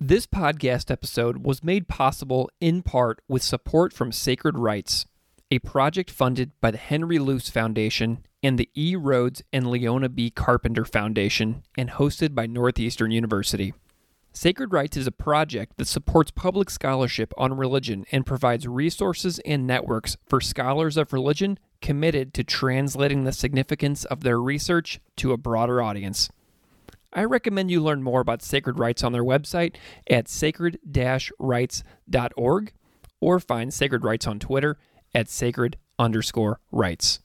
This podcast episode was made possible in part with support from Sacred Writes, a project funded by the Henry Luce Foundation and the E. Rhodes and Leona B. Carpenter Foundation and hosted by Northeastern University. Sacred Writes is a project that supports public scholarship on religion and provides resources and networks for scholars of religion committed to translating the significance of their research to a broader audience. I recommend you learn more about Sacred Writes on their website at sacred writes.org or find Sacred writes on Twitter at sacred underscore writes.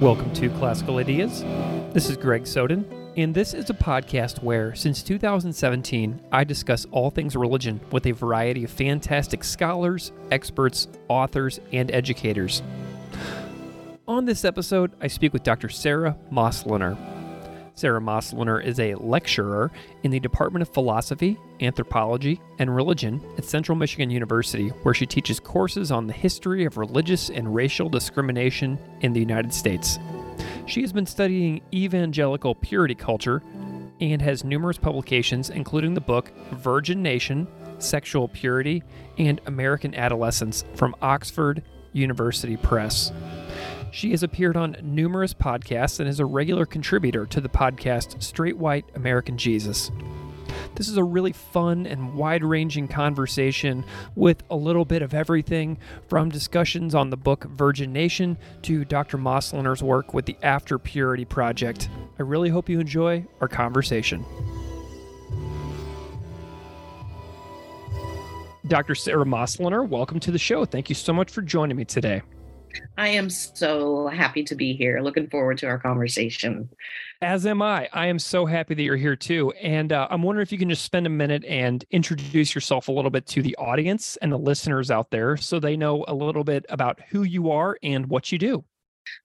Welcome to Classical Ideas. This is Greg Soden, and this is a podcast where, since 2017, I discuss all things religion with a variety of fantastic scholars, experts, authors, and educators. On this episode, I speak with Dr. Sara Moslener. Sara Moslener is a lecturer in the Department of Philosophy, Anthropology, and Religion at Central Michigan University, where she teaches courses on the history of religious and racial discrimination in the United States. She has been studying evangelical purity culture and has numerous publications, including the book Virgin Nation Sexual Purity and American Adolescence from Oxford University Press. She has appeared on numerous podcasts and is a regular contributor to the podcast Straight White American Jesus. This is a really fun and wide ranging conversation with a little bit of everything from discussions on the book Virgin Nation to Dr. Moslener's work with the After Purity Project. I really hope you enjoy our conversation. Dr. Sara Moslener, welcome to the show. Thank you so much for joining me today. I am so happy to be here. Looking forward to our conversation. As am I. I am so happy that you're here too. And uh, I'm wondering if you can just spend a minute and introduce yourself a little bit to the audience and the listeners out there so they know a little bit about who you are and what you do.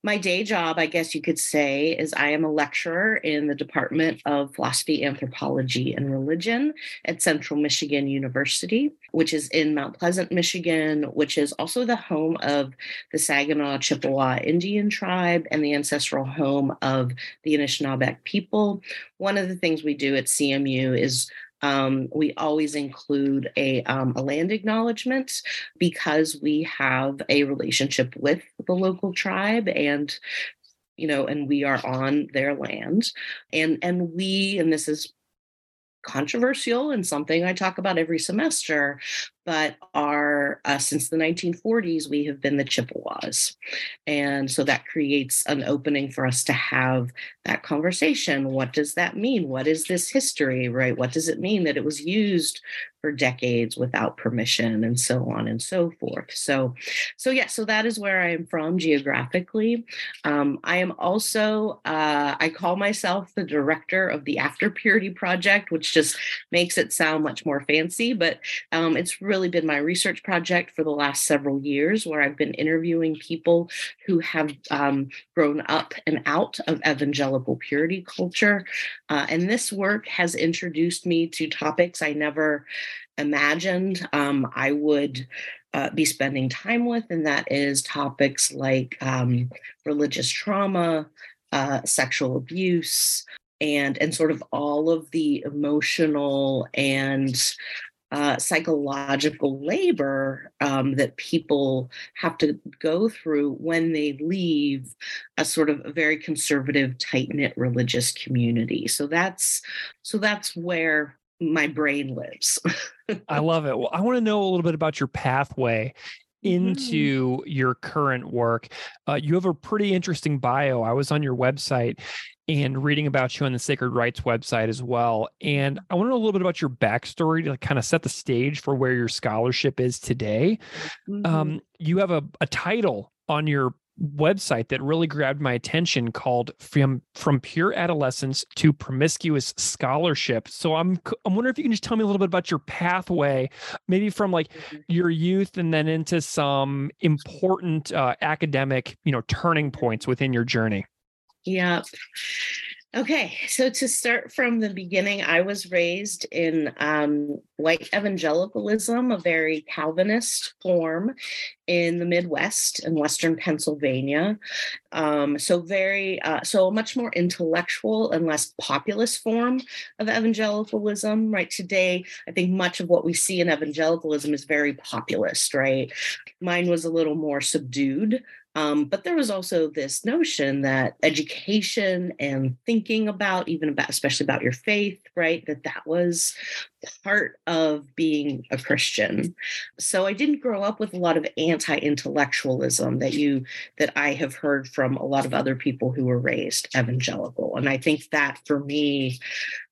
My day job, I guess you could say, is I am a lecturer in the Department of Philosophy, Anthropology, and Religion at Central Michigan University, which is in Mount Pleasant, Michigan, which is also the home of the Saginaw Chippewa Indian tribe and the ancestral home of the Anishinaabeg people. One of the things we do at CMU is um, we always include a, um, a land acknowledgement because we have a relationship with the local tribe and you know and we are on their land. And and we and this is controversial and something I talk about every semester, but are uh, since the 1940s we have been the Chippewas, and so that creates an opening for us to have that conversation. What does that mean? What is this history? Right? What does it mean that it was used for decades without permission, and so on and so forth? So, so yeah, so that is where I am from geographically. Um, I am also uh, I call myself the director of the After Purity Project, which just makes it sound much more fancy, but um, it's really been my research project for the last several years where I've been interviewing people who have um, grown up and out of evangelical purity culture. Uh, and this work has introduced me to topics I never imagined um, I would uh, be spending time with, and that is topics like um, religious trauma, uh, sexual abuse, and and sort of all of the emotional and uh, psychological labor um, that people have to go through when they leave a sort of very conservative, tight knit religious community. So that's so that's where my brain lives. I love it. Well, I want to know a little bit about your pathway into mm-hmm. your current work. Uh, you have a pretty interesting bio. I was on your website and reading about you on the Sacred Writes website as well. And I want to know a little bit about your backstory to kind of set the stage for where your scholarship is today. Mm-hmm. Um, you have a, a title on your website that really grabbed my attention called from from pure adolescence to promiscuous scholarship. So i'm i'm wondering if you can just tell me a little bit about your pathway maybe from like mm-hmm. your youth and then into some important uh, academic you know turning points within your journey. Yeah Okay, so to start from the beginning, I was raised in um, white evangelicalism, a very Calvinist form in the Midwest in Western Pennsylvania. Um, so very, uh, so much more intellectual and less populist form of evangelicalism. Right today, I think much of what we see in evangelicalism is very populist. Right, mine was a little more subdued. Um, but there was also this notion that education and thinking about, even about, especially about your faith, right, that that was part of being a Christian. So I didn't grow up with a lot of anti-intellectualism that you that I have heard from a lot of other people who were raised evangelical. And I think that for me,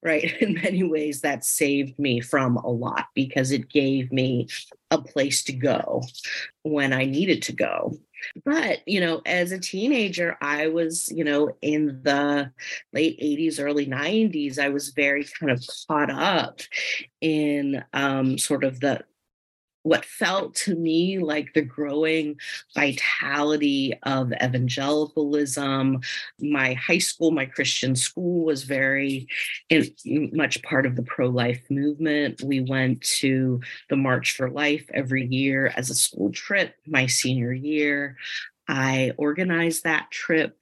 right, in many ways that saved me from a lot because it gave me a place to go when I needed to go. But, you know, as a teenager, I was, you know, in the late 80s, early 90s, I was very kind of caught up in um, sort of the what felt to me like the growing vitality of evangelicalism. My high school, my Christian school was very much part of the pro life movement. We went to the March for Life every year as a school trip, my senior year. I organized that trip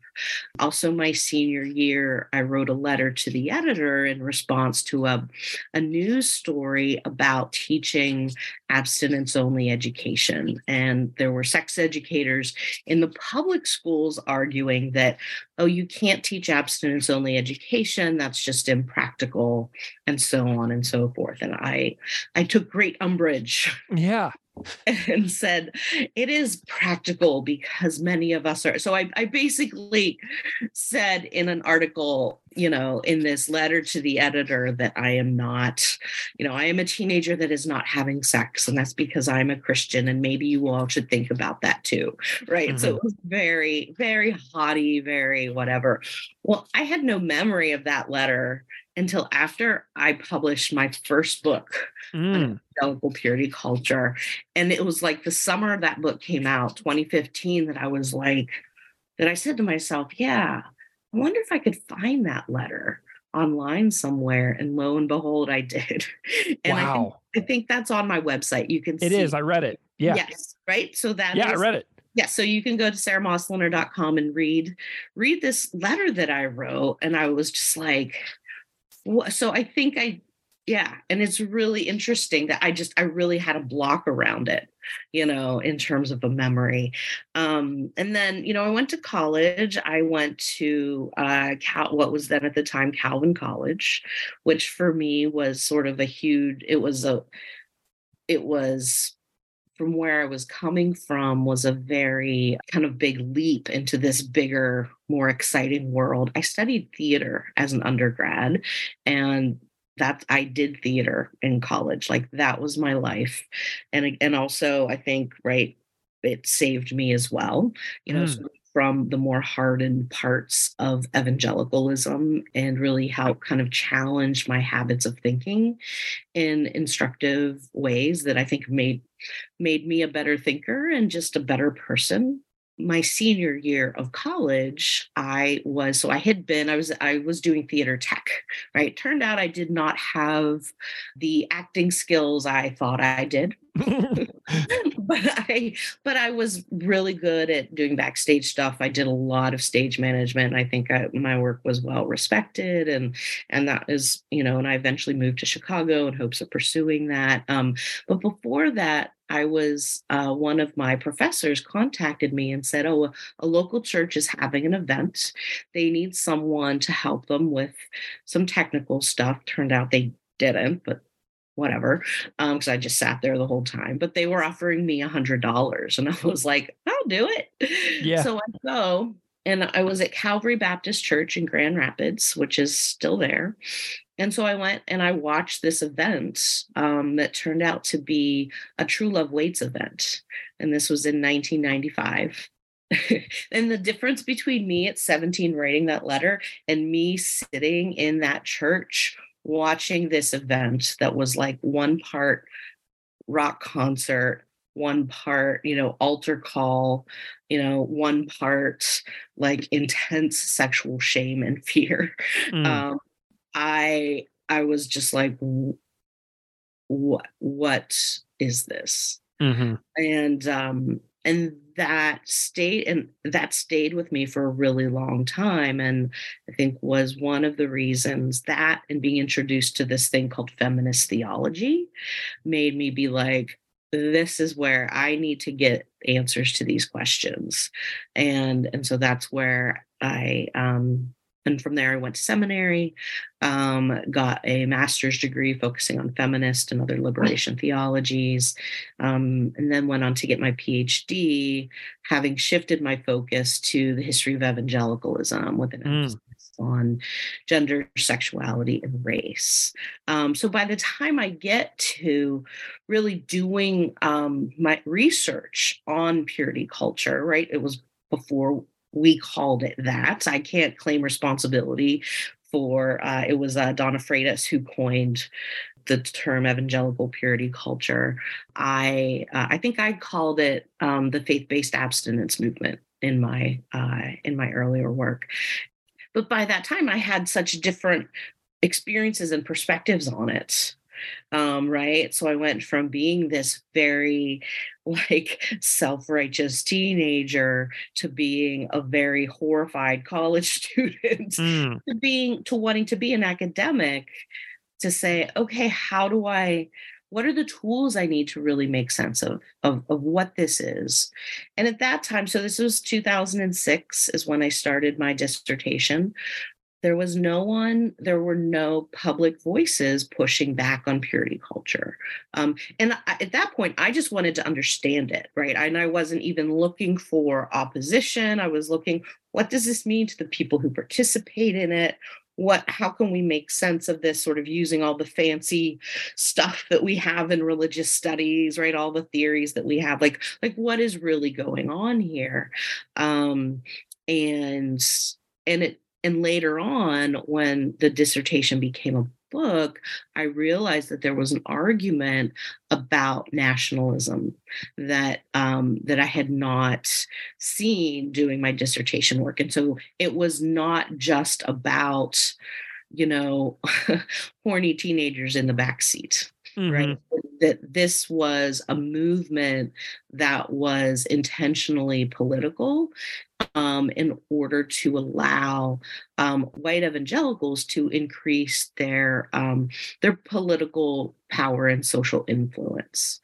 also, my senior year, I wrote a letter to the editor in response to a, a news story about teaching abstinence only education. And there were sex educators in the public schools arguing that, oh, you can't teach abstinence only education. That's just impractical, and so on and so forth. And I, I took great umbrage. Yeah and said it is practical because many of us are so I, I, basically said in an article you know in this letter to the editor that i am not you know i am a teenager that is not having sex and that's because i'm a christian and maybe you all should think about that too right mm-hmm. so it was very very haughty very whatever well i had no memory of that letter until after I published my first book mm. evangelical purity culture. And it was like the summer that book came out, 2015, that I was like, that I said to myself, yeah, I wonder if I could find that letter online somewhere. And lo and behold, I did. and wow. I think, I think that's on my website. You can It see. is. I read it. Yeah. Yes. Right. So that Yeah, is, I read it. Yeah, so you can go to saramoslener.com and read read this letter that I wrote and I was just like so I think I, yeah, and it's really interesting that I just I really had a block around it, you know, in terms of a memory. Um, and then you know I went to college. I went to uh, Cal, what was then at the time Calvin College, which for me was sort of a huge. It was a, it was from where I was coming from was a very kind of big leap into this bigger, more exciting world. I studied theater as an undergrad and that I did theater in college. Like that was my life. And and also I think right it saved me as well. You know, mm from the more hardened parts of evangelicalism and really help kind of challenge my habits of thinking in instructive ways that I think made made me a better thinker and just a better person. My senior year of college i was so i had been i was i was doing theater tech right? Turned out i did not have the acting skills i thought i did. But i but i was really good at doing backstage stuff. I did a lot of stage management. I think I, my work was well respected and and that is you know and i eventually moved to chicago in hopes of pursuing that. Um, but before that I was uh, one of my professors contacted me and said, "Oh, a, local church is having an event. They need someone to help them with some technical stuff." Turned out they didn't, but whatever, because um, I just sat there the whole time. But they were offering me a hundred dollars, and I was like, "I'll do it." Yeah. So I go, and I was at Calvary Baptist Church in Grand Rapids, which is still there. And so I went and I watched this event um, that turned out to be a True Love Waits event. And this was in 1995. and the difference between me at 17 writing that letter and me sitting in that church watching this event that was like one part rock concert one part you know altar call you know one part like intense sexual shame and fear mm. um, I I was just like, what what is this? Mm-hmm. And um, and that stayed and that stayed with me for a really long time and i think was one of the reasons that and being introduced to this thing called feminist theology made me be like this is where i need to get answers to these questions and and so that's where i um and from there, I went to seminary, um, got a master's degree focusing on feminist and other liberation theologies, um, and then went on to get my PhD, having shifted my focus to the history of evangelicalism with an mm. emphasis on gender, sexuality, and race. Um, so by the time I get to really doing um, my research on purity culture, right, it was before we called it that. I can't claim responsibility for uh, it was uh, Donna Freitas who coined the term evangelical purity culture. I uh, I think I called it um, the faith based abstinence movement in my uh, in my earlier work. But by that time, I had such different experiences and perspectives on it um, right? So I went from being this very like self-righteous teenager to being a very horrified college student mm. to being to wanting to be an academic to say okay how do i what are the tools i need to really make sense of, of of what this is and at that time so this was 2006 is when i started my dissertation there was no one, there were no public voices pushing back on purity culture. Um, and I, at that point, I just wanted to understand it, right? And I wasn't even looking for opposition. I was looking, what does this mean to the people who participate in it? What, how can we make sense of this sort of using all the fancy stuff that we have in religious studies, right? All the theories that we have, like, like what is really going on here? Um, and and it and later on, when the dissertation became a book, I realized that there was an argument about nationalism that um, that I had not seen doing my dissertation work, and so it was not just about you know horny teenagers in the back seat mm-hmm. right? That this was a movement that was intentionally political um, in order to allow um, white evangelicals to increase their um, their political power and social influence,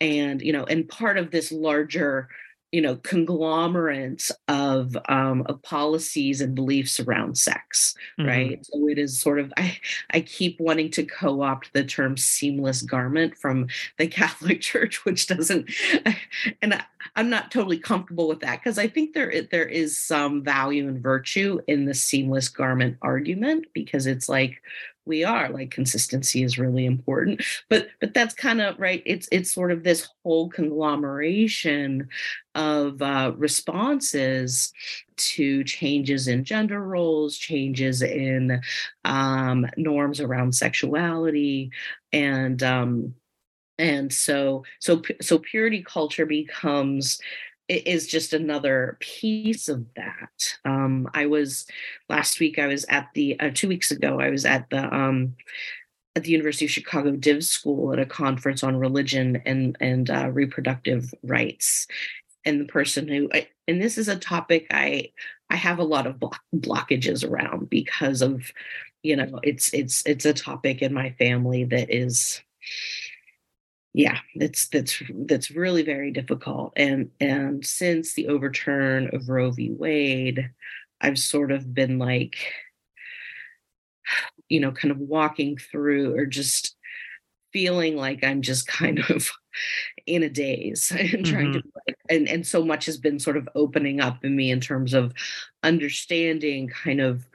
and you know, and part of this larger you know conglomerates of um, of policies and beliefs around sex mm-hmm. right so it is sort of i i keep wanting to co-opt the term seamless garment from the catholic church which doesn't and I, i'm not totally comfortable with that because i think there there is some value and virtue in the seamless garment argument because it's like we are like consistency is really important. But but that's kind of right it's it's sort of this whole conglomeration of uh, responses to changes in gender roles changes in um, norms around sexuality and um, and so so so purity culture becomes it is just another piece of that. Um, I was last week. I was at the uh, two weeks ago. I was at the um, at the University of Chicago Div School at a conference on religion and and uh, reproductive rights. And the person who and this is a topic I I have a lot of block, blockages around because of you know it's it's it's a topic in my family that is yeah that's that's that's really very difficult and and since the overturn of roe v wade i've sort of been like you know kind of walking through or just feeling like i'm just kind of in a daze and trying mm-hmm. to and and so much has been sort of opening up in me in terms of understanding kind of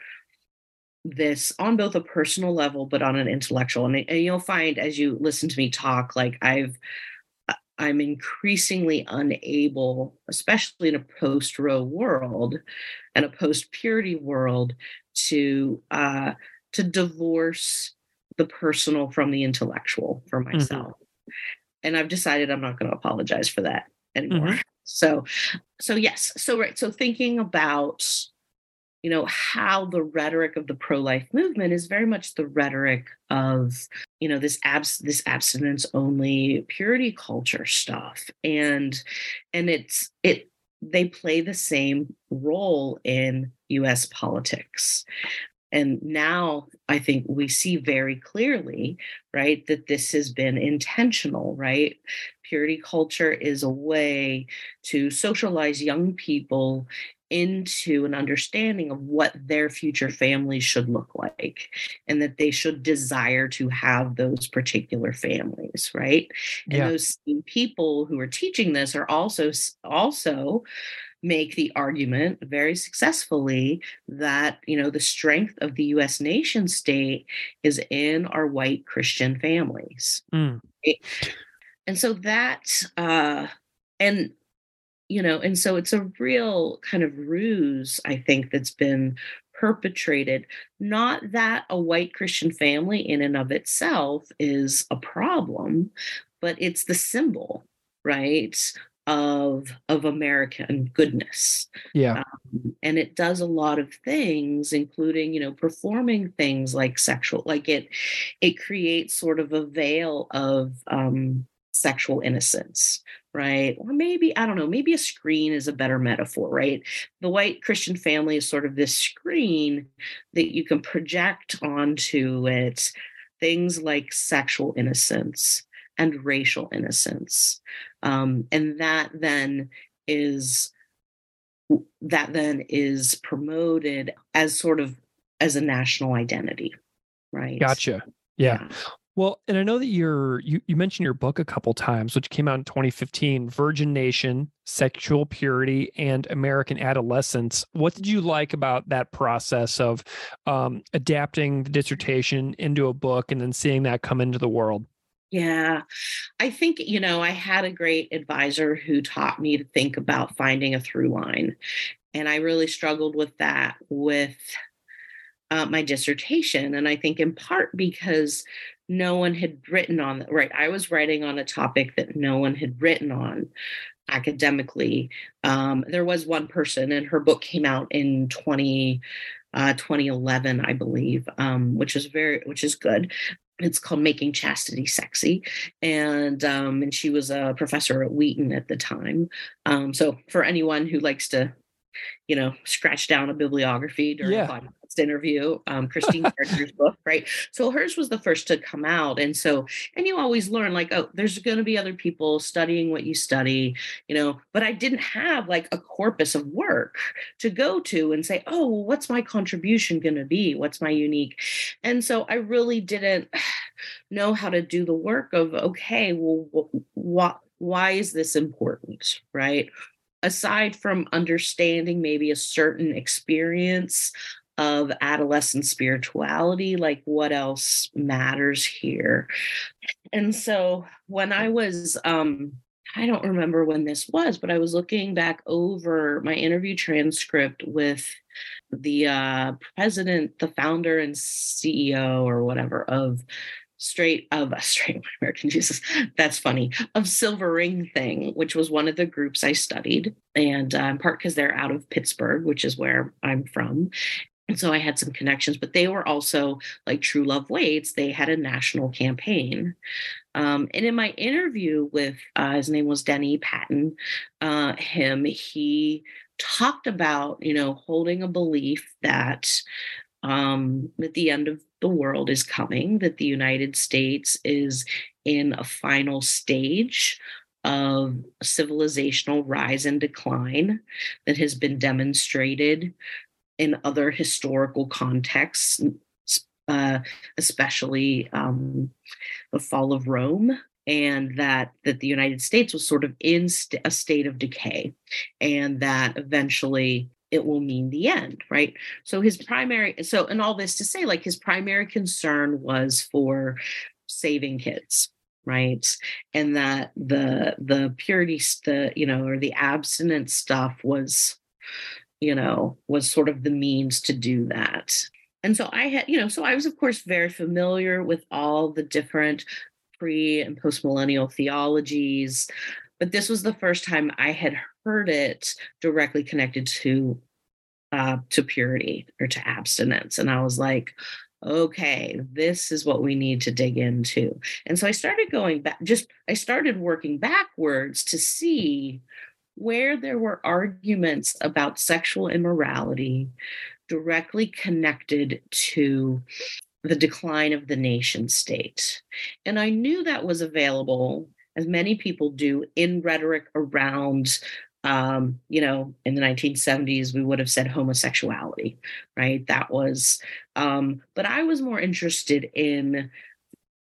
this on both a personal level but on an intellectual and, and you'll find as you listen to me talk like i've i'm increasingly unable especially in a post roe world and a post purity world to uh to divorce the personal from the intellectual for mm-hmm. myself mm-hmm. and i've decided i'm not going to apologize for that anymore mm-hmm. so so yes so right so thinking about you know how the rhetoric of the pro-life movement is very much the rhetoric of you know this abs this abstinence only purity culture stuff and and it's it they play the same role in US politics and now I think we see very clearly, right, that this has been intentional, right? Purity culture is a way to socialize young people into an understanding of what their future families should look like and that they should desire to have those particular families right and yeah. those people who are teaching this are also also make the argument very successfully that you know the strength of the US nation state is in our white Christian families. Mm. And so that uh and you know and so it's a real kind of ruse i think that's been perpetrated not that a white christian family in and of itself is a problem but it's the symbol right of of American goodness. Yeah. Um, and it does a lot of things including, you know, performing things like sexual like it it creates sort of a veil of um sexual innocence, right? Or maybe, I don't know, maybe a screen is a better metaphor, right? The white Christian family is sort of this screen that you can project onto it things like sexual innocence and racial innocence. Um, and that then is that then is promoted as sort of as a national identity right gotcha yeah. yeah. Well, and I know that you're you, you mentioned your book a couple times, which came out in 2015, Virgin Nation, Sexual Purity and American Adolescence. What did you like about that process of um, adapting the dissertation into a book and then seeing that come into the world? Yeah, I think, you know, I had a great advisor who taught me to think about finding a through line. And I really struggled with that with uh, my dissertation. And I think in part because no one had written on right? I was writing on a topic that no one had written on academically. Um, there was one person, and her book came out in 20. Uh, 2011, I believe, um, which is very, which is good it's called making chastity sexy and um and she was a professor at wheaton at the time um so for anyone who likes to you know, scratch down a bibliography during yeah. a podcast interview. Um, Christine Gardner's book, right? So hers was the first to come out, and so and you always learn like, oh, there's going to be other people studying what you study, you know. But I didn't have like a corpus of work to go to and say, oh, what's my contribution going to be? What's my unique? And so I really didn't know how to do the work of okay, well, what why is this important right aside from understanding maybe a certain experience of adolescent spirituality, like what else matters here? And so when I was, um, I don't remember when this was, but I was looking back over my interview transcript with the uh, president, the founder, and CEO or whatever of straight of a straight American Jesus. That's funny. Of Silver Ring Thing, which was one of the groups I studied, and uh, in part because they're out of Pittsburgh, which is where I'm from. And so I had some connections, but they were also like True Love Waits. They had a national campaign. Um, and in my interview with uh, his name was Denny Pattyn, uh, him, he talked about, you know, holding a belief that um, that the end of the world is coming, that the United States is in a final stage of civilizational rise and decline that has been demonstrated in other historical contexts, uh, especially um, the fall of Rome, and that that the United States was sort of in st- a state of decay, and that eventually it will mean the end, right? So his primary, so and all this to say, like his primary concern was for saving kids right and that the the purity the you know or the abstinence stuff was you know was sort of the means to do that and so i had you know so i was of course very familiar with all the different pre and post millennial theologies but this was the first time i had heard it directly connected to uh, to purity or to abstinence. And I was like, okay, this is what we need to dig into. And so I started going back, just I started working backwards to see where there were arguments about sexual immorality directly connected to the decline of the nation state. And I knew that was available, as many people do, in rhetoric around um, you know, in the 1970s, we would have said homosexuality, right? That was, um, but I was more interested in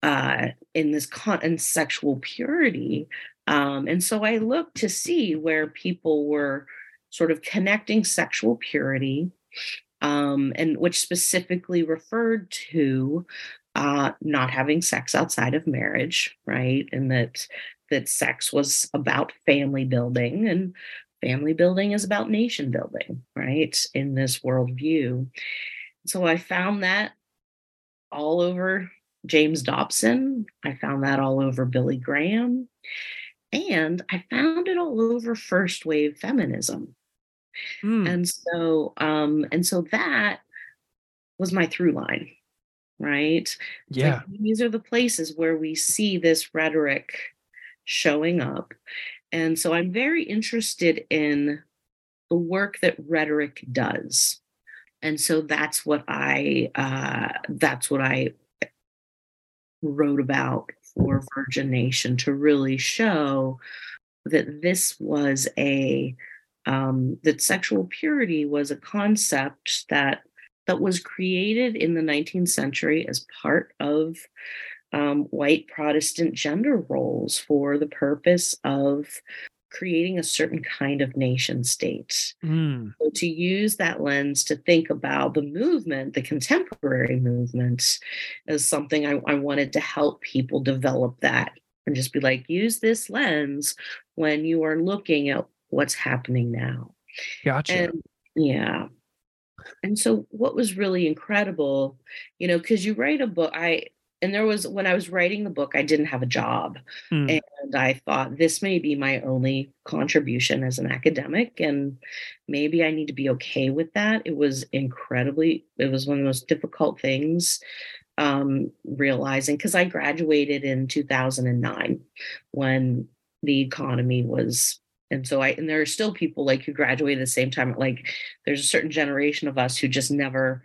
uh, in this con and sexual purity, um, and so I looked to see where people were sort of connecting sexual purity, um, and which specifically referred to uh, not having sex outside of marriage, right? And that that sex was about family building and family building is about nation building, right? In this worldview. So I found that all over James Dobson. I found that all over Billy Graham. And I found it all over first wave feminism. Mm. And so um and so that was my through line, right? Yeah. Like these are the places where we see this rhetoric showing up. And so I'm very interested in the work that rhetoric does. And so that's what I uh, that's what I wrote about for Virgin Nation to really show that this was a um, that sexual purity was a concept that that was created in the 19th century as part of um, white Protestant gender roles for the purpose of creating a certain kind of nation state. Mm. So to use that lens to think about the movement, the contemporary movement, as something I, I wanted to help people develop that and just be like, use this lens when you are looking at what's happening now. Gotcha. And yeah. And so what was really incredible, you know, because you write a book, I and there was when I was writing the book, I didn't have a job. Mm. And I thought this may be my only contribution as an academic. And maybe I need to be okay with that. It was incredibly, it was one of the most difficult things um, realizing because I graduated in 2009 when the economy was and so I and there are still people like who graduated at the same time. Like there's a certain generation of us who just never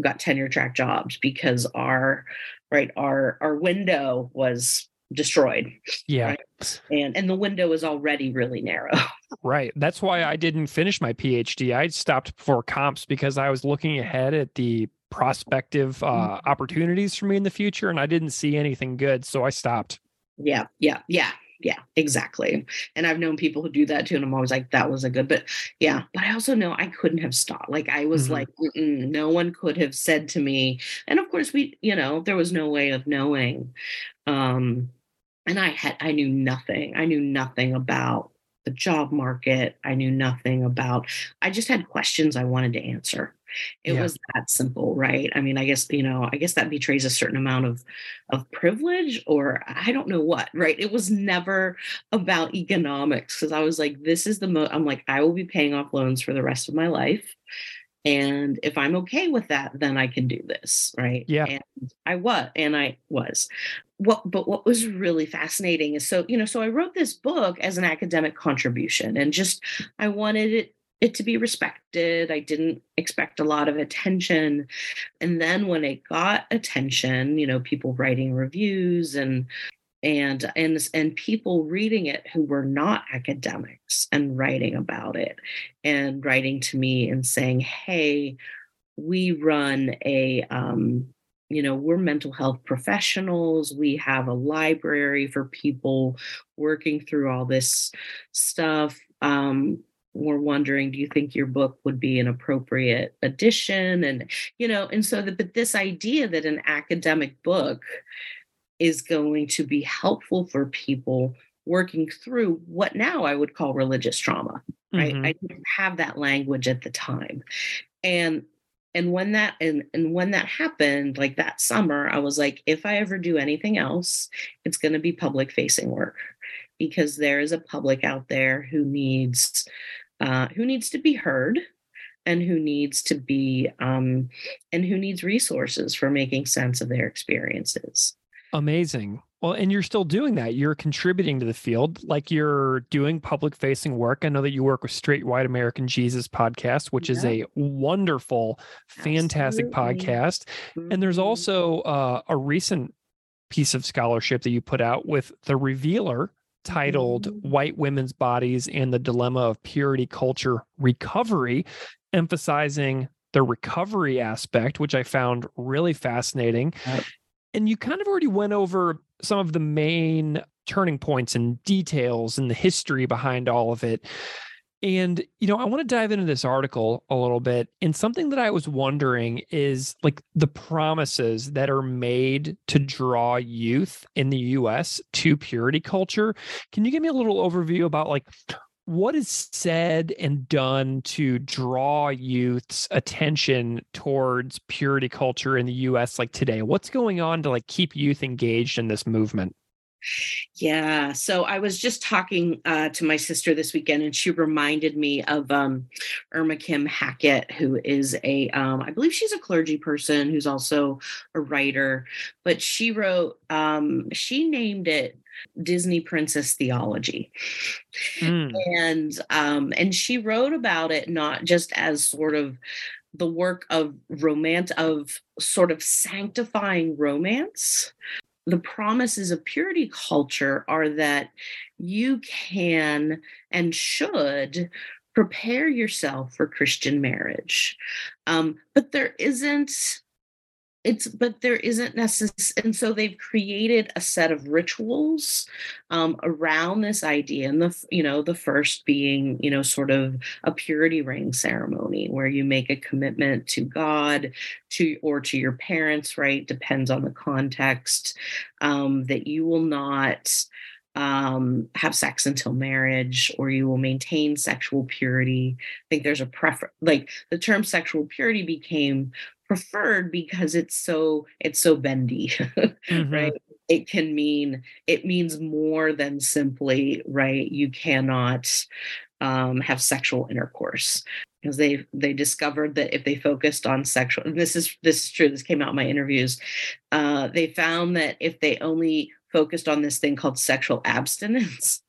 got tenure track jobs because our right? Our our window was destroyed yeah. right? and and the window is already really narrow. Right. That's why i didn't finish my phd i stopped before comps because i was looking ahead at the prospective uh, mm-hmm. opportunities for me in the future and i didn't see anything good so i stopped. Yeah yeah yeah yeah, exactly. And I've known people who do that too. And I'm always like, that was a good, but yeah, but I also know I couldn't have stopped. Like I was mm-hmm. like, no one could have said to me. And of course, we, you know, there was no way of knowing. Um, and I had, I knew nothing. I knew nothing about the job market. I knew nothing about, I just had questions I wanted to answer. It Yeah. was that simple, right? I mean, I guess, you know, I guess that betrays a certain amount of of privilege or I don't know what, right? It was never about economics because I was like, this is the mo I'm like, I will be paying off loans for the rest of my life. And if I'm okay with that, then I can do this, right? Yeah. And I was, and I was. What, but what was really fascinating is so, you know, so I wrote this book as an academic contribution and just I wanted it it to be respected. I didn't expect a lot of attention. And then when it got attention, you know, people writing reviews and and and and people reading it who were not academics and writing about it and writing to me and saying, "Hey, we run a um you know, we're mental health professionals. We have a library for people working through all this stuff. Um, we're wondering do you think your book would be an appropriate addition? And you know and so that but this idea that an academic book is going to be helpful for people working through what now I would call religious trauma right? Mhm. I didn't have that language at the time. And and when that and and when that happened like that summer I was like if I ever do anything else it's going to be public facing work because there is a public out there who needs uh, who needs to be heard and who needs to be um, and who needs resources for making sense of their experiences Amazing. Well, and you're still doing that. You're contributing to the field, like you're doing public facing work. I know that you work with Straight White American Jesus podcast, which is a wonderful, fantastic Absolutely. podcast. And there's Mhm. also uh, a recent piece of scholarship that you put out with The Revealer titled Mhm. White Women's Bodies and the Dilemma of Purity Culture Recovery, emphasizing the recovery aspect, which I found really fascinating. And you kind of already went over some of the main turning points and details and the history behind all of it. And, you know, I want to dive into this article a little bit. And something that I was wondering is like the promises that are made to draw youth in the US to purity culture. Can you give me a little overview about like what is said and done to draw youth's attention towards purity culture in the US like today? What's going on to like keep youth engaged in this movement? Yeah. So I was just talking uh, to my sister this weekend, and she reminded me of um, Erna Kim Hackett, who is a, um, I believe she's a clergy person who's also a writer, but she wrote, um, she named it Disney Princess Theology. Mm, and um and she wrote about it not just as sort of the work of romance of sort of sanctifying romance the promises of purity culture are that you can and should prepare yourself for christian marriage. Um, but there isn't it's but there isn't necessary and so they've created a set of rituals um, around this idea and the you know the first being you know sort of a purity ring ceremony where you make a commitment to god to or to your parents right? Depends on the context um, that you will not um, have sex until marriage or you will maintain sexual purity. I think there's a preference like the term sexual purity became preferred because it's so it's so bendy mhm. right it can mean it means more than simply right you cannot um, have sexual intercourse. Because they they discovered that if they focused on sexual and this is this is true this came out in my interviews uh, they found that if they only focused on this thing called sexual abstinence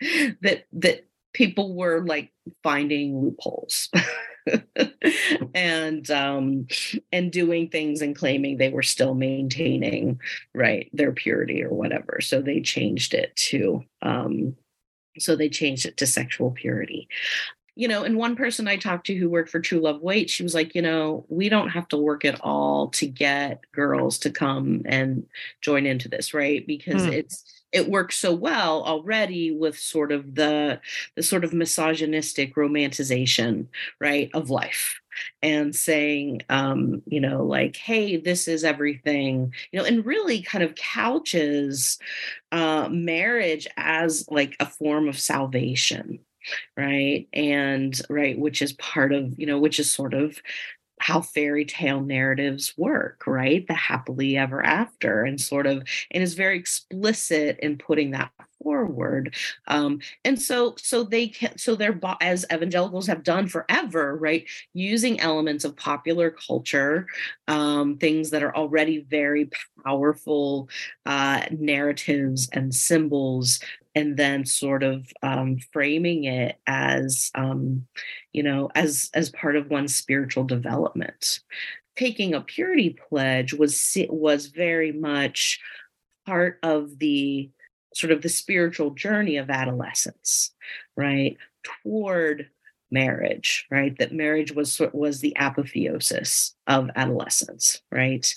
that that people were like finding loopholes and um and doing things and claiming they were still maintaining right their purity or whatever. So they changed it to um so they changed it to sexual purity. You know and one person i talked to who worked for true love wait she was like you know we don't have to work at all to get girls to come and join into this right? Because Hmm. it's it works so well already with sort of the the sort of misogynistic romanticization right of life and saying um you know like hey this is everything you know and really kind of couches uh marriage as like a form of salvation right and right which is part of you know which is sort of how fairy tale narratives work, right? The happily ever after, and sort of, and is very explicit in putting that forward um, and so so they can so they're as evangelicals have done forever right using elements of popular culture um, things that are already very powerful uh, narratives and symbols and then sort of um, framing it as um, you know as as part of one's spiritual development taking a purity pledge was was very much part of the sort of the spiritual journey of adolescence, right? Toward marriage, right? That marriage was was the apotheosis of adolescence, right?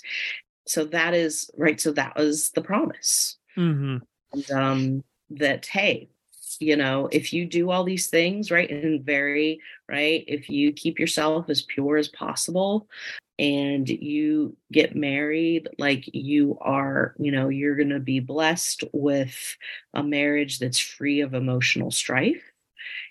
So that is right. So that was the promise, mm-hmm. and um, that hey, you know, if you do all these things right and very right, if you keep yourself as pure as possible, and you get married like you are you know you're going to be blessed with a marriage that's free of emotional strife.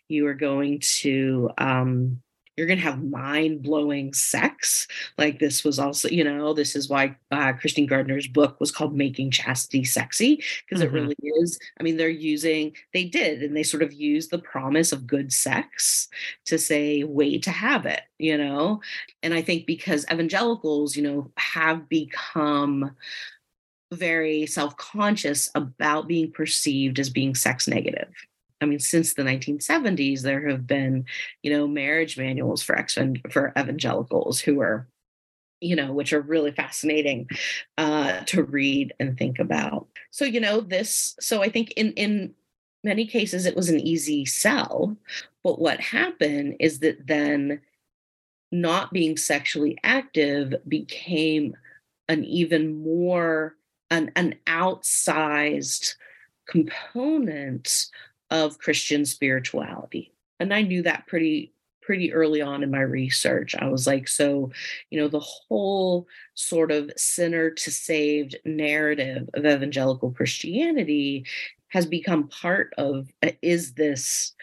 You are going to um you're going to have mind blowing sex. Like this was also, you know, this is why uh, Christine Gardner's book was called Making Chastity Sexy, because mm-hmm. it really is. I mean, they're using, they did, and they sort of use the promise of good sex to say, wait to have it, you know? And I think because evangelicals, you know, have become very self conscious about being perceived as being sex negative I mean, since the 1970s, there have been, you know, marriage manuals for ex for evangelicals who are, you know, which are really fascinating uh, to read and think about. So, you know, this. So, I think in in many cases it was an easy sell, but what happened is that then not being sexually active became an even more an, an outsized component of Christian spirituality. And I knew that pretty pretty early on in my research. I was like, so, you know, the whole sort of sinner to saved narrative of evangelical Christianity has become part of uh, is this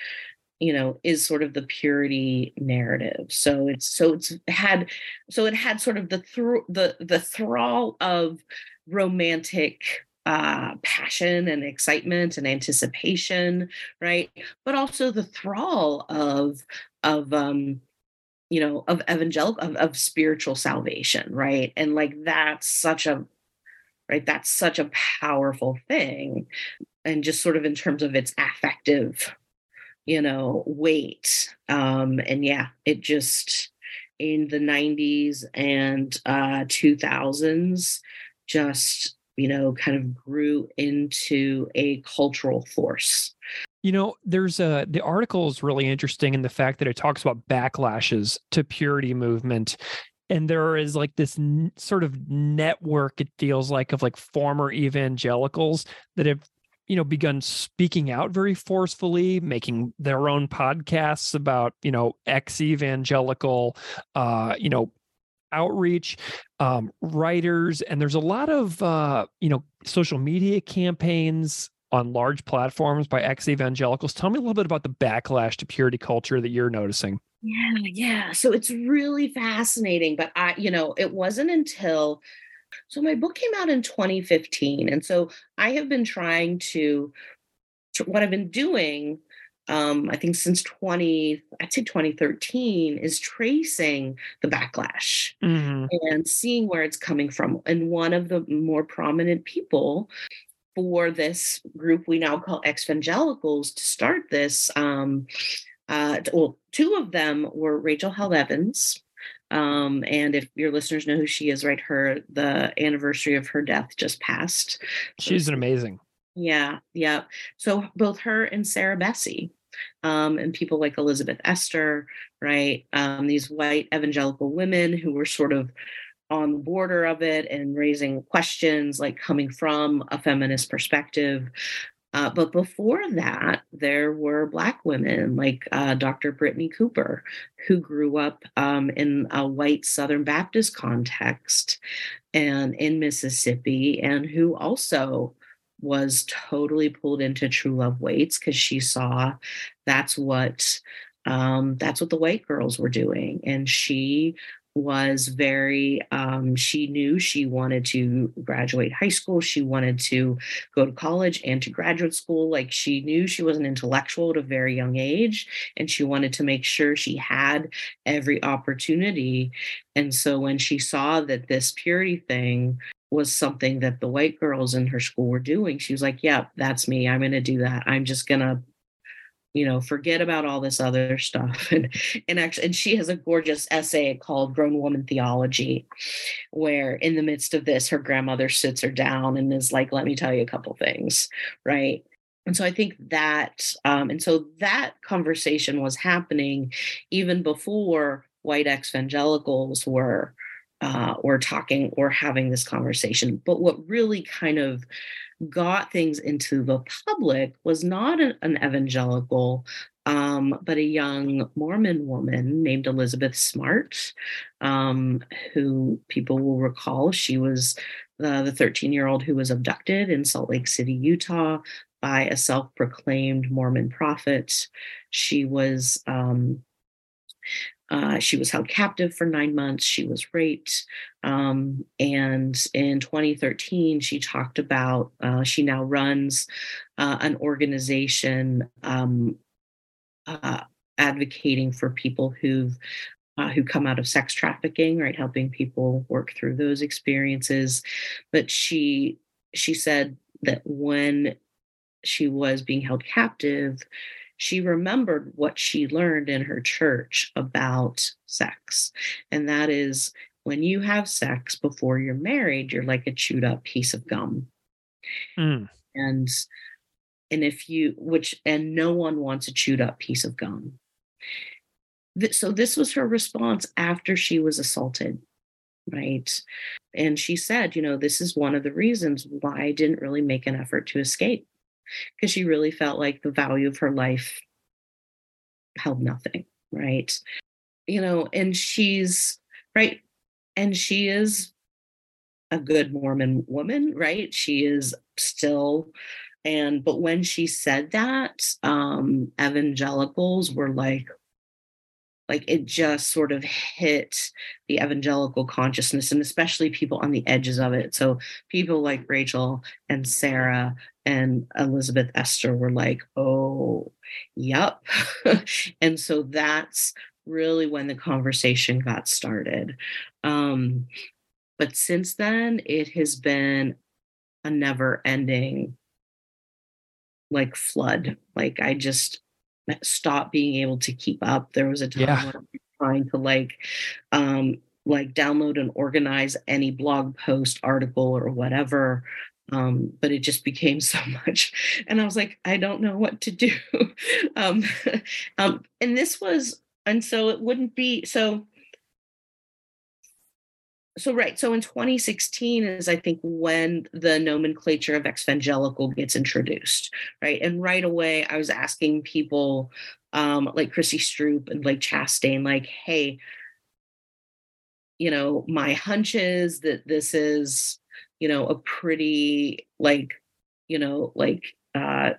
you know is sort of the purity narrative so it's so it's had so it had sort of the the the thrall of romantic uh, passion and excitement and anticipation, right? But also the thrall of of um, you know of evangelical of, of spiritual salvation, right? And like that's such a right that's such a powerful thing and just sort of in terms of its affective you know weight um and yeah it just in the 90s and uh 2000s just you know, kind of grew into a cultural force. You know, there's a the article is really interesting in the fact that it talks about backlashes to purity movement and there is like this n- sort of network it feels like of like former evangelicals that have you know begun speaking out very forcefully making their own podcasts about you know ex evangelical uh you know outreach, um, writers, and there's a lot of uh, you know social media campaigns on large platforms by ex evangelicals. Tell me a little bit about the backlash to purity culture that you're noticing. Yeah, yeah. So it's really fascinating, but I, you know, it wasn't until so my book came out in 2015, and so I have been trying to what I've been doing um, I think since 20, I'd say 2013, is tracing the backlash mm-hmm. and seeing where it's coming from. And one of the more prominent people for this group we now call exvangelicals to start this, um, uh, well, two of them were Rachel Held Evans. Um, and if your listeners know who she is, right, her the anniversary of her death just passed. She's an amazing. Yeah, yeah. So both her and Sarah Bessey, um, and people like Elizabeth Esther, right? Um, these white evangelical women who were sort of on the border of it and raising questions, like coming from a feminist perspective. Uh, but before that, there were Black women like uh, Dr. Brittney Cooper, who grew up um, in a white Southern Baptist context and in Mississippi, and who also was totally pulled into True Love Waits because she saw that's what um, that's what the white girls were doing, and she was very um, she knew she wanted to graduate high school. She wanted to go to college and to graduate school. Like she knew she was an intellectual at a very young age and she wanted to make sure she had every opportunity. And so when she saw that this purity thing was something that the white girls in her school were doing. She was like yeah that's me. I'm going to do that. I'm just going to you know forget about all this other stuff. And and actually and she has a gorgeous essay called grown woman theology where in the midst of this her grandmother sits her down and is like let me tell you a couple things right? And so i think that um, and so that conversation was happening even before white evangelicals were uh, or talking or having this conversation but what really kind of got things into the public was not an, an evangelical, um, but a young Mormon woman named Elizabeth Smart, um, who people will recall she was the 13 year old who was abducted in Salt Lake City, Utah, by a self proclaimed Mormon prophet. She was um, uh, she was held captive for nine months. She was raped. Um, and in 2013, she talked about, uh, she now runs uh, an organization um, uh, advocating for people who've uh, who come out of sex trafficking, right, helping people work through those experiences. But she she said that when she was being held captive, she remembered what she learned in her church about sex. And that is when you have sex before you're married, you're like a chewed up piece of gum. Mm. And and if you which and no one wants a chewed up piece of gum. So this was her response after she was assaulted right and she said you know this is one of the reasons why i didn't really make an effort to escape because she really felt like the value of her life held nothing, right? You know, and she's right, and she is a good Mormon woman, right? She is still and but when she said that um evangelicals were like like it just sort of hit the evangelical consciousness and especially people on the edges of it. So people like rachel and sarah and elizabeth esther were like oh yep and so that's really when the conversation got started. Um but since then it has been a never ending like flood. Like i just stop being able to keep up. There was a time yeah. where trying to like um like download and organize any blog post article or whatever um, but it just became so much and i was like i don't know what to do um, um, and this was and so it wouldn't be so so right so in 2016 is i think when the nomenclature of exvangelical gets introduced right? And right away i was asking people um like chrissy stroop and like chastain like hey you know my hunch is that this is you know a pretty like you know like uh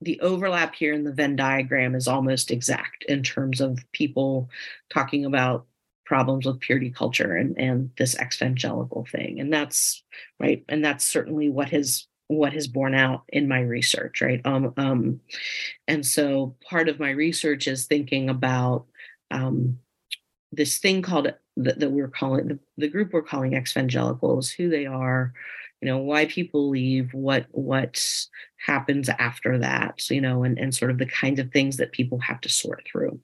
the overlap here in the venn diagram is almost exact in terms of people talking about problems with purity culture and and this exvangelical thing. And that's right and that's certainly what has what has borne out in my research right? Um um and so part of my research is thinking about um this thing called that, that we're calling the, the group we're calling exvangelicals who they are you know why people leave what what happens after that you know and, and sort of the kinds of things that people have to sort through.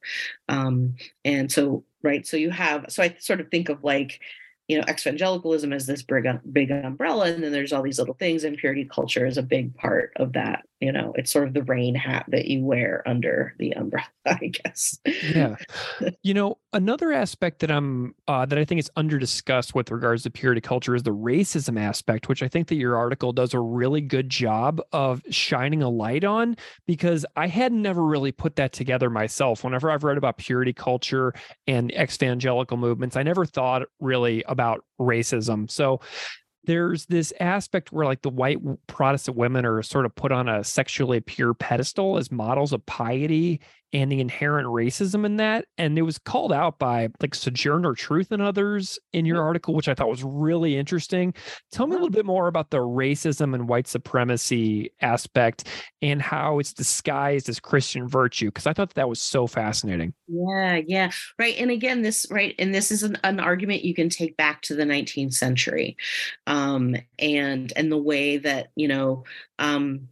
Um, and so right so you have so i sort of think of like you know evangelicalism as this big big umbrella and then there's all these little things and purity culture is a big part of that you know it's sort of the rain hat that you wear under the umbrella i guess. Yeah. You know another aspect that i'm uh, that i think is under discussed with regards to purity culture is the racism aspect which i think that your article does a really good job of shining a light on because i had never really put that together myself. Whenever i've read about purity culture and evangelical movements i never thought really about racism. So there's this aspect where like the white Protestant women are sort of put on a sexually pure pedestal as models of piety and the inherent racism in that. And it was called out by like Sojourner Truth and others in your article, which I thought was really interesting. Tell me a little bit more about the racism and white supremacy aspect and how it's disguised as Christian virtue, because I thought that was so fascinating. Yeah, yeah. Right. And again, this, right. And this is an, an argument you can take back to the 19th century. Um, and and the way that, you know, um,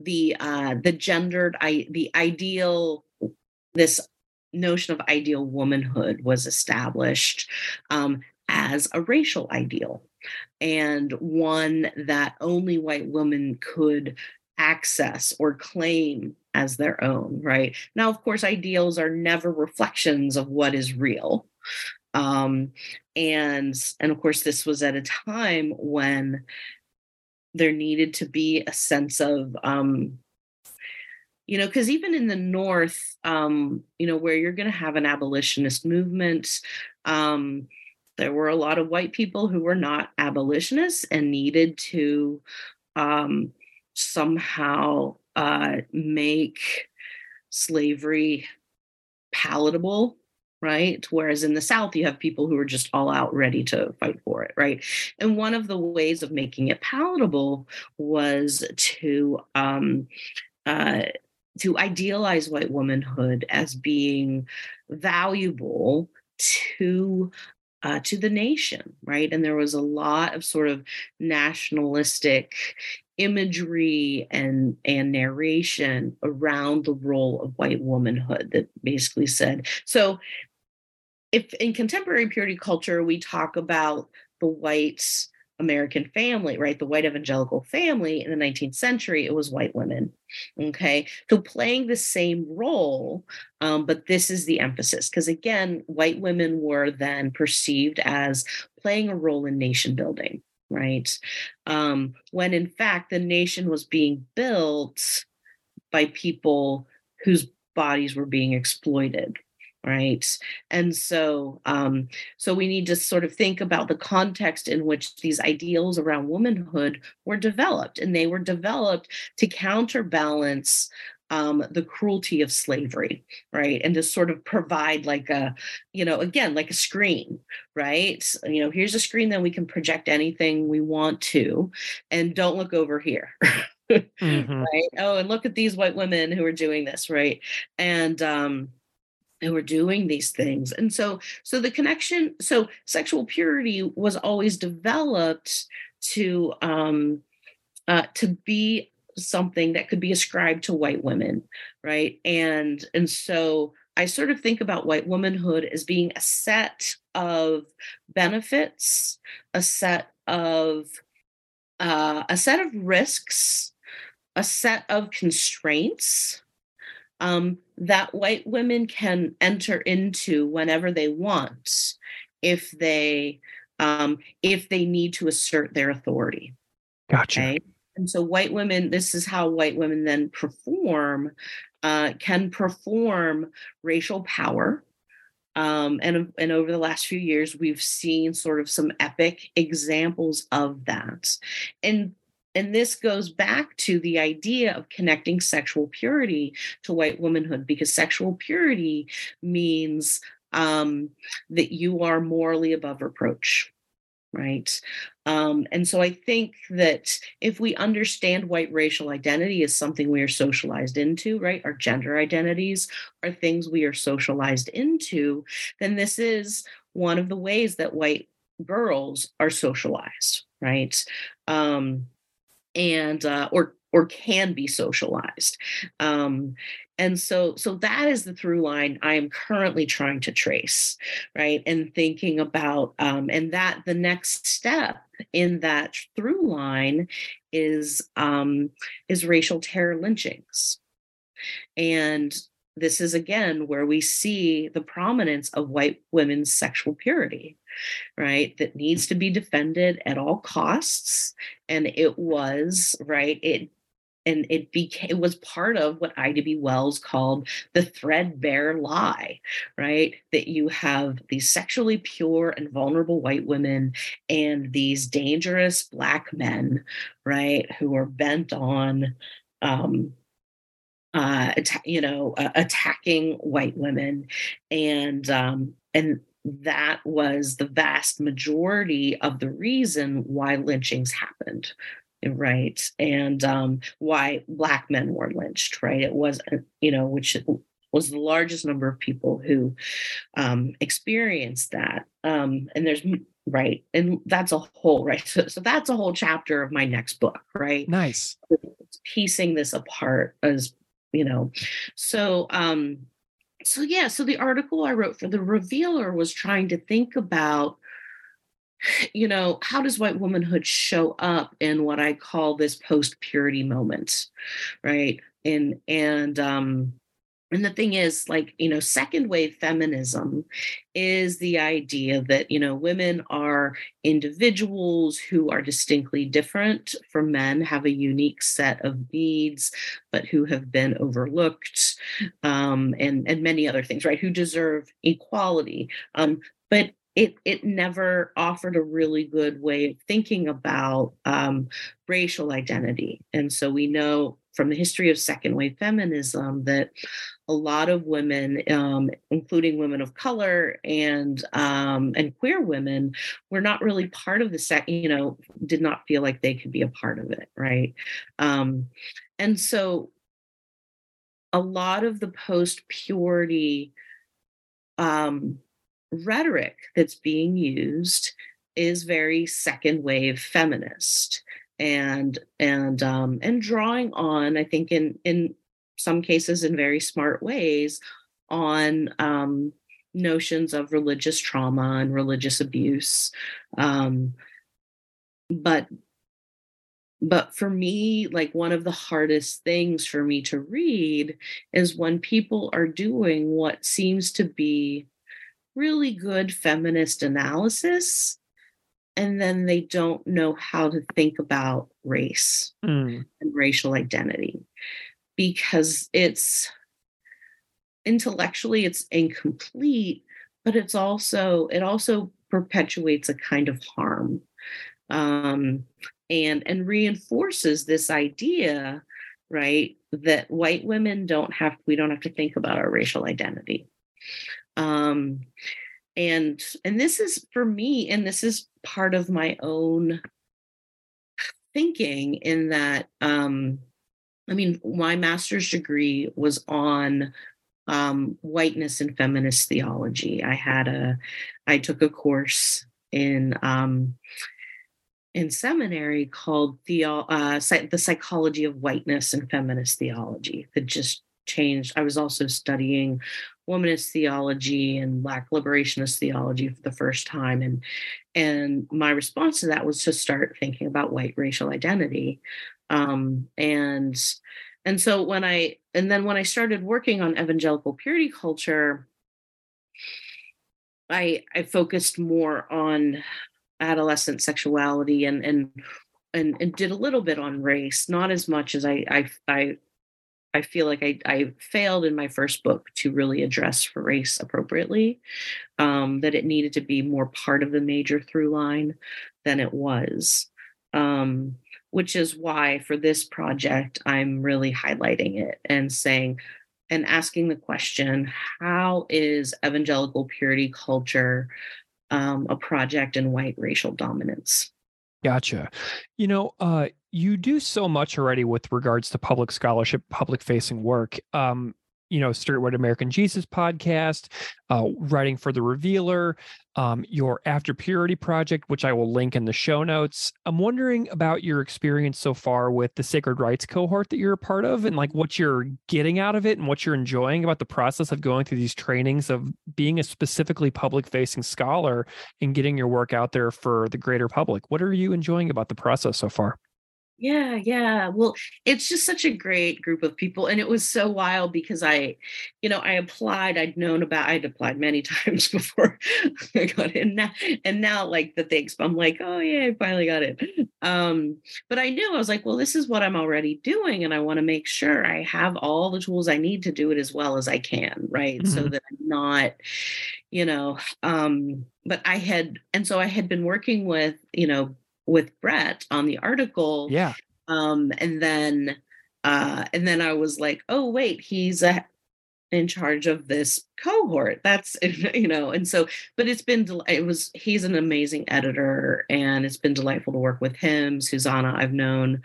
the uh the gendered i the ideal this notion of ideal womanhood was established um, as a racial ideal. And one that only white women could access or claim as their own right? Now of course ideals are never reflections of what is real. Um, and and of course this was at a time when there needed to be a sense of um, you know because even in the north um, you know where you're going to have an abolitionist movement um, there were a lot of white people who were not abolitionists and needed to um, somehow uh, make slavery palatable right? Whereas in the South, you have people who are just all out ready to fight for it, right? And one of the ways of making it palatable was to um, uh, to idealize white womanhood as being valuable to uh, to the nation, right? And there was a lot of sort of nationalistic imagery and and narration around the role of white womanhood that basically said so if in contemporary purity culture we talk about the white American family, right? The white evangelical family in the 19th century, it was white women. Okay. So playing the same role, um, but this is the emphasis. Because again, white women were then perceived as playing a role in nation building, right? Um, when in fact, the nation was being built by people whose bodies were being exploited, right and so um so we need to sort of think about the context in which these ideals around womanhood were developed and they were developed to counterbalance um, the cruelty of slavery, right? And to sort of provide like a, you know, again, like a screen, right? You know, here's a screen that we can project anything we want to, and don't look over here. mm-hmm. Right. Oh, and look at these white women who are doing this, right? And um, who were doing these things. And so so the connection so sexual purity was always developed to um uh to be something that could be ascribed to white women right? And and so i sort of think about white womanhood as being a set of benefits a set of uh, a set of risks a set of constraints um, that white women can enter into whenever they want if they um, if they need to assert their authority. Gotcha. Okay? And so white women, this is how white women then perform, uh, can perform racial power. Um, and, and over the last few years, we've seen sort of some epic examples of that. And and this goes back to the idea of connecting sexual purity to white womanhood, because sexual purity means um, that you are morally above reproach right? Um, and so i think that if we understand white racial identity as something we are socialized into right our gender identities are things we are socialized into then this is one of the ways that white girls are socialized right? Um, and uh, or or can be socialized. Um, and so so that is the through line i am currently trying to trace right and thinking about um, and that the next step in that through line is um, is racial terror lynchings. And this is again where we see the prominence of white women's sexual purity right that needs to be defended at all costs and it was right it and it became it was part of what Ida B. Wells called the threadbare lie, right? That you have these sexually pure and vulnerable white women and these dangerous black men, right, who are bent on um, uh, you know, uh, attacking white women, and um, and that was the vast majority of the reason why lynchings happened right? And um, why black men were lynched right? It was you know which was the largest number of people who um, experienced that. Um, and there's right and that's a whole right so, so that's a whole chapter of my next book right? Nice. Piecing this apart as you know so um so yeah so the article i wrote for the revealer was trying to think about you know how does white womanhood show up in what i call this post purity moment right? And and um and the thing is like you know second wave feminism is the idea that you know women are individuals who are distinctly different from men have a unique set of needs but who have been overlooked um, and and many other things right who deserve equality. Um, but it it never offered a really good way of thinking about um, racial identity. And so we know from the history of second wave feminism that a lot of women, um, including women of color and um, and queer women, were not really part of the set. You know, did not feel like they could be a part of it, right? Um, and so, a lot of the post purity um, rhetoric that's being used is very second wave feminist and and um and drawing on i think in in some cases in very smart ways on um notions of religious trauma and religious abuse um but but for me like one of the hardest things for me to read is when people are doing what seems to be really good feminist analysis and then they don't know how to think about race mm. and racial identity because it's intellectually it's incomplete but it's also it also perpetuates a kind of harm. Um, and and reinforces this idea right that white women don't have we don't have to think about our racial identity. Um, and and this is for me and this is part of my own thinking in that um i mean my master's degree was on um whiteness and feminist theology. I had a i took a course in um in seminary called the uh, the psychology of whiteness and feminist theology. That just changed. I was also studying womanist theology and black liberationist theology for the first time and and my response to that was to start thinking about white racial identity um, and and so when i and then when i started working on evangelical purity culture i i focused more on adolescent sexuality and and and, and did a little bit on race not as much as i i, I I feel like I, I failed in my first book to really address race appropriately, um, that it needed to be more part of the major through line than it was. Um, which is why for this project, I'm really highlighting it and saying, and asking the question how is evangelical purity culture um, a project in white racial dominance? Gotcha. You know, uh, you do so much already with regards to public scholarship, public facing work. Um, you know, Straight White American Jesus podcast, uh, writing for The Revealer, um, your After Purity project, which I will link in the show notes. I'm wondering about your experience so far with the Sacred Writes cohort that you're a part of and like what you're getting out of it and what you're enjoying about the process of going through these trainings of being a specifically public facing scholar and getting your work out there for the greater public. What are you enjoying about the process so far? Yeah, yeah. Well, it's just such a great group of people. And it was so wild because I, you know, I applied, I'd known about, I'd applied many times before I got in. Now, and now, like the things, I'm like, oh, yeah, I finally got it. Um, but I knew I was like, well, this is what I'm already doing. And I want to make sure I have all the tools I need to do it as well as I can. Right. Mm-hmm. So that I'm not, you know, um, but I had, and so I had been working with, you know, with Brett on the article. Yeah. Um, and then uh, and then I was like, oh wait, he's a in charge of this cohort that's you know and so but it's been it was he's an amazing editor and it's been delightful to work with him susanna i've known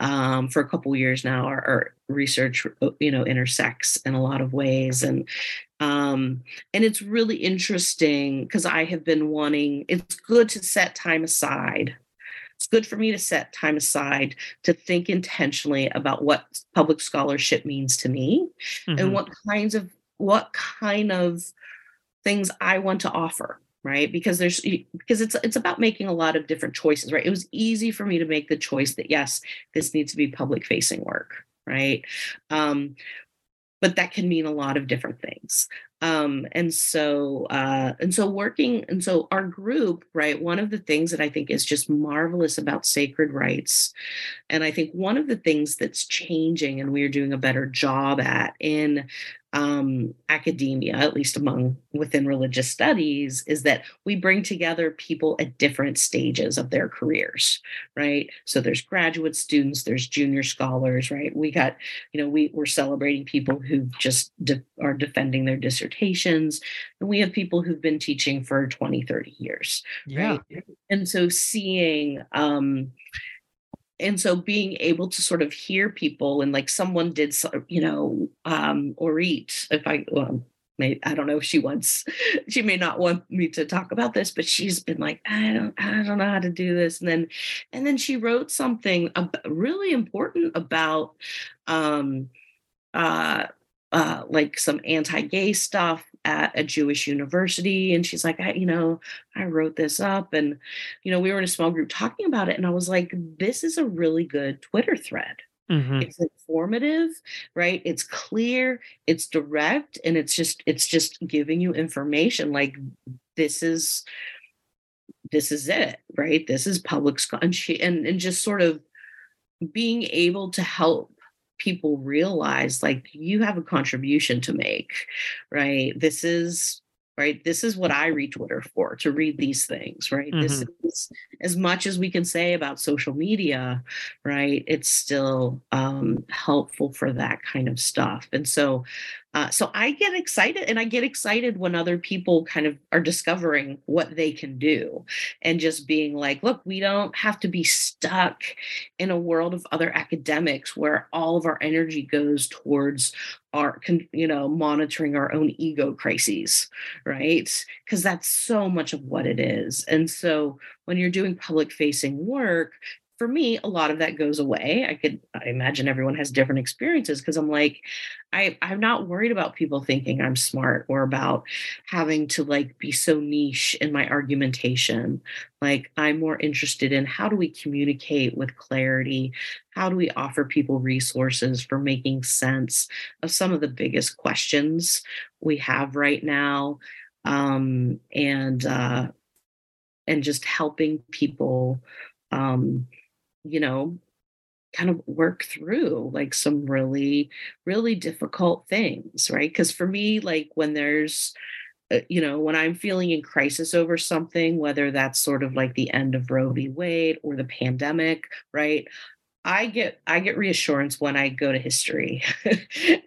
um, for a couple years now our, our, research uh, you know intersects in a lot of ways and um and it's really interesting because i have been wanting it's good to set time aside it's good for me to set time aside to think intentionally about what public scholarship means to me mm-hmm. and what kinds of what kind of things I want to offer right? Because there's because it's it's about making a lot of different choices right? It was easy for me to make the choice that yes this needs to be public facing work right? Um but that can mean a lot of different things. Um, and so uh, and so working and so our group right one of the things that i think is just marvelous about sacred writes and i think one of the things that's changing and we're doing a better job at in um, academia, at least among within religious studies, is that we bring together people at different stages of their careers, right? So there's graduate students, there's junior scholars, right? We got, you know, we we're celebrating people who just de- are defending their dissertations, and we have people who've been teaching for 20, 30 years, yeah. right? And so seeing um, and so being able to sort of hear people and like someone did you know um or eat if i well, i don't know if she wants she may not want me to talk about this but she's been like i don't i don't know how to do this. And then and then she wrote something really important about um uh uh, like some anti-gay stuff at a Jewish university. And she's like, I, you know, I wrote this up. And, you know, we were in a small group talking about it. And I was like, this is a really good Twitter thread. Mm-hmm. It's informative, right? It's clear, it's direct, and it's just, it's just giving you information like this is this is it, right? This is public school. and she and, and just sort of being able to help people realize like you have a contribution to make right? This is right? This is what i read twitter for to read these things right? Mm-hmm. this is as much as we can say about social media right it's still um, helpful for that kind of stuff. And so uh, so I get excited and I get excited when other people kind of are discovering what they can do and just being like, look, we don't have to be stuck in a world of other academics where all of our energy goes towards our, you know, monitoring our own ego crises, right? Because that's so much of what it is. And so when you're doing public facing work, for me, a lot of that goes away. I could I imagine everyone has different experiences because I'm like, I, I'm not worried about people thinking I'm smart or about having to like be so niche in my argumentation. Like I'm more interested in how do we communicate with clarity? How do we offer people resources for making sense of some of the biggest questions we have right now? Um, and uh, and just helping people um, you know, kind of work through like some really, really difficult things, right? Because for me, like when there's, uh, you know, when I'm feeling in crisis over something, whether that's sort of like the end of Roe v. Wade or the pandemic, right? I get I get reassurance when I go to history, and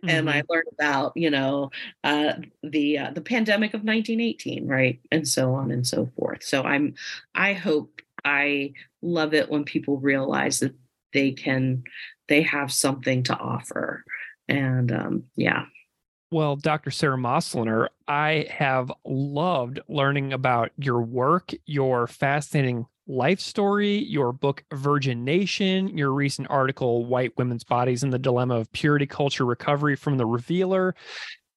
mm-hmm. I learn about you know uh, the uh, the pandemic of 1918, right, and so on and so forth. So I'm I hope I love it when people realize that they can they have something to offer. And um, yeah. Well dr Sara Moslener i have loved learning about your work your fascinating life story your book virgin nation your recent article white women's bodies and the dilemma of purity culture recovery from the revealer.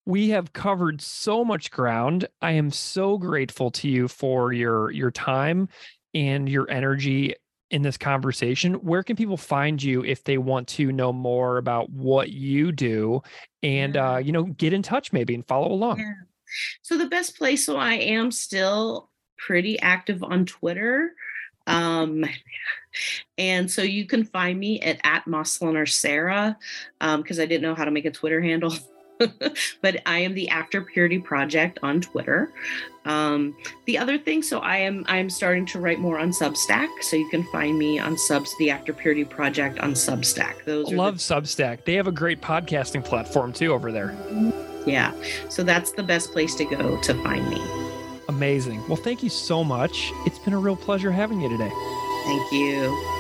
We have covered so much ground. I am so grateful to you for your your time and your energy in this conversation, where can people find you if they want to know more about what you do and uh, you know, get in touch maybe and follow along? Yeah. So the best place so I am still pretty active on Twitter. Um, and so you can find me at at Moslener Sara because um, I didn't know how to make a Twitter handle. but I am the After Purity Project on Twitter. Um, the other thing, so I am I am starting to write more on Substack, so you can find me on Subs the After Purity Project on Substack. Those love the, Substack. They have a great podcasting platform too over there. Yeah, so that's the best place to go to find me. Amazing. Well, thank you so much. It's been a real pleasure having you today. Thank you.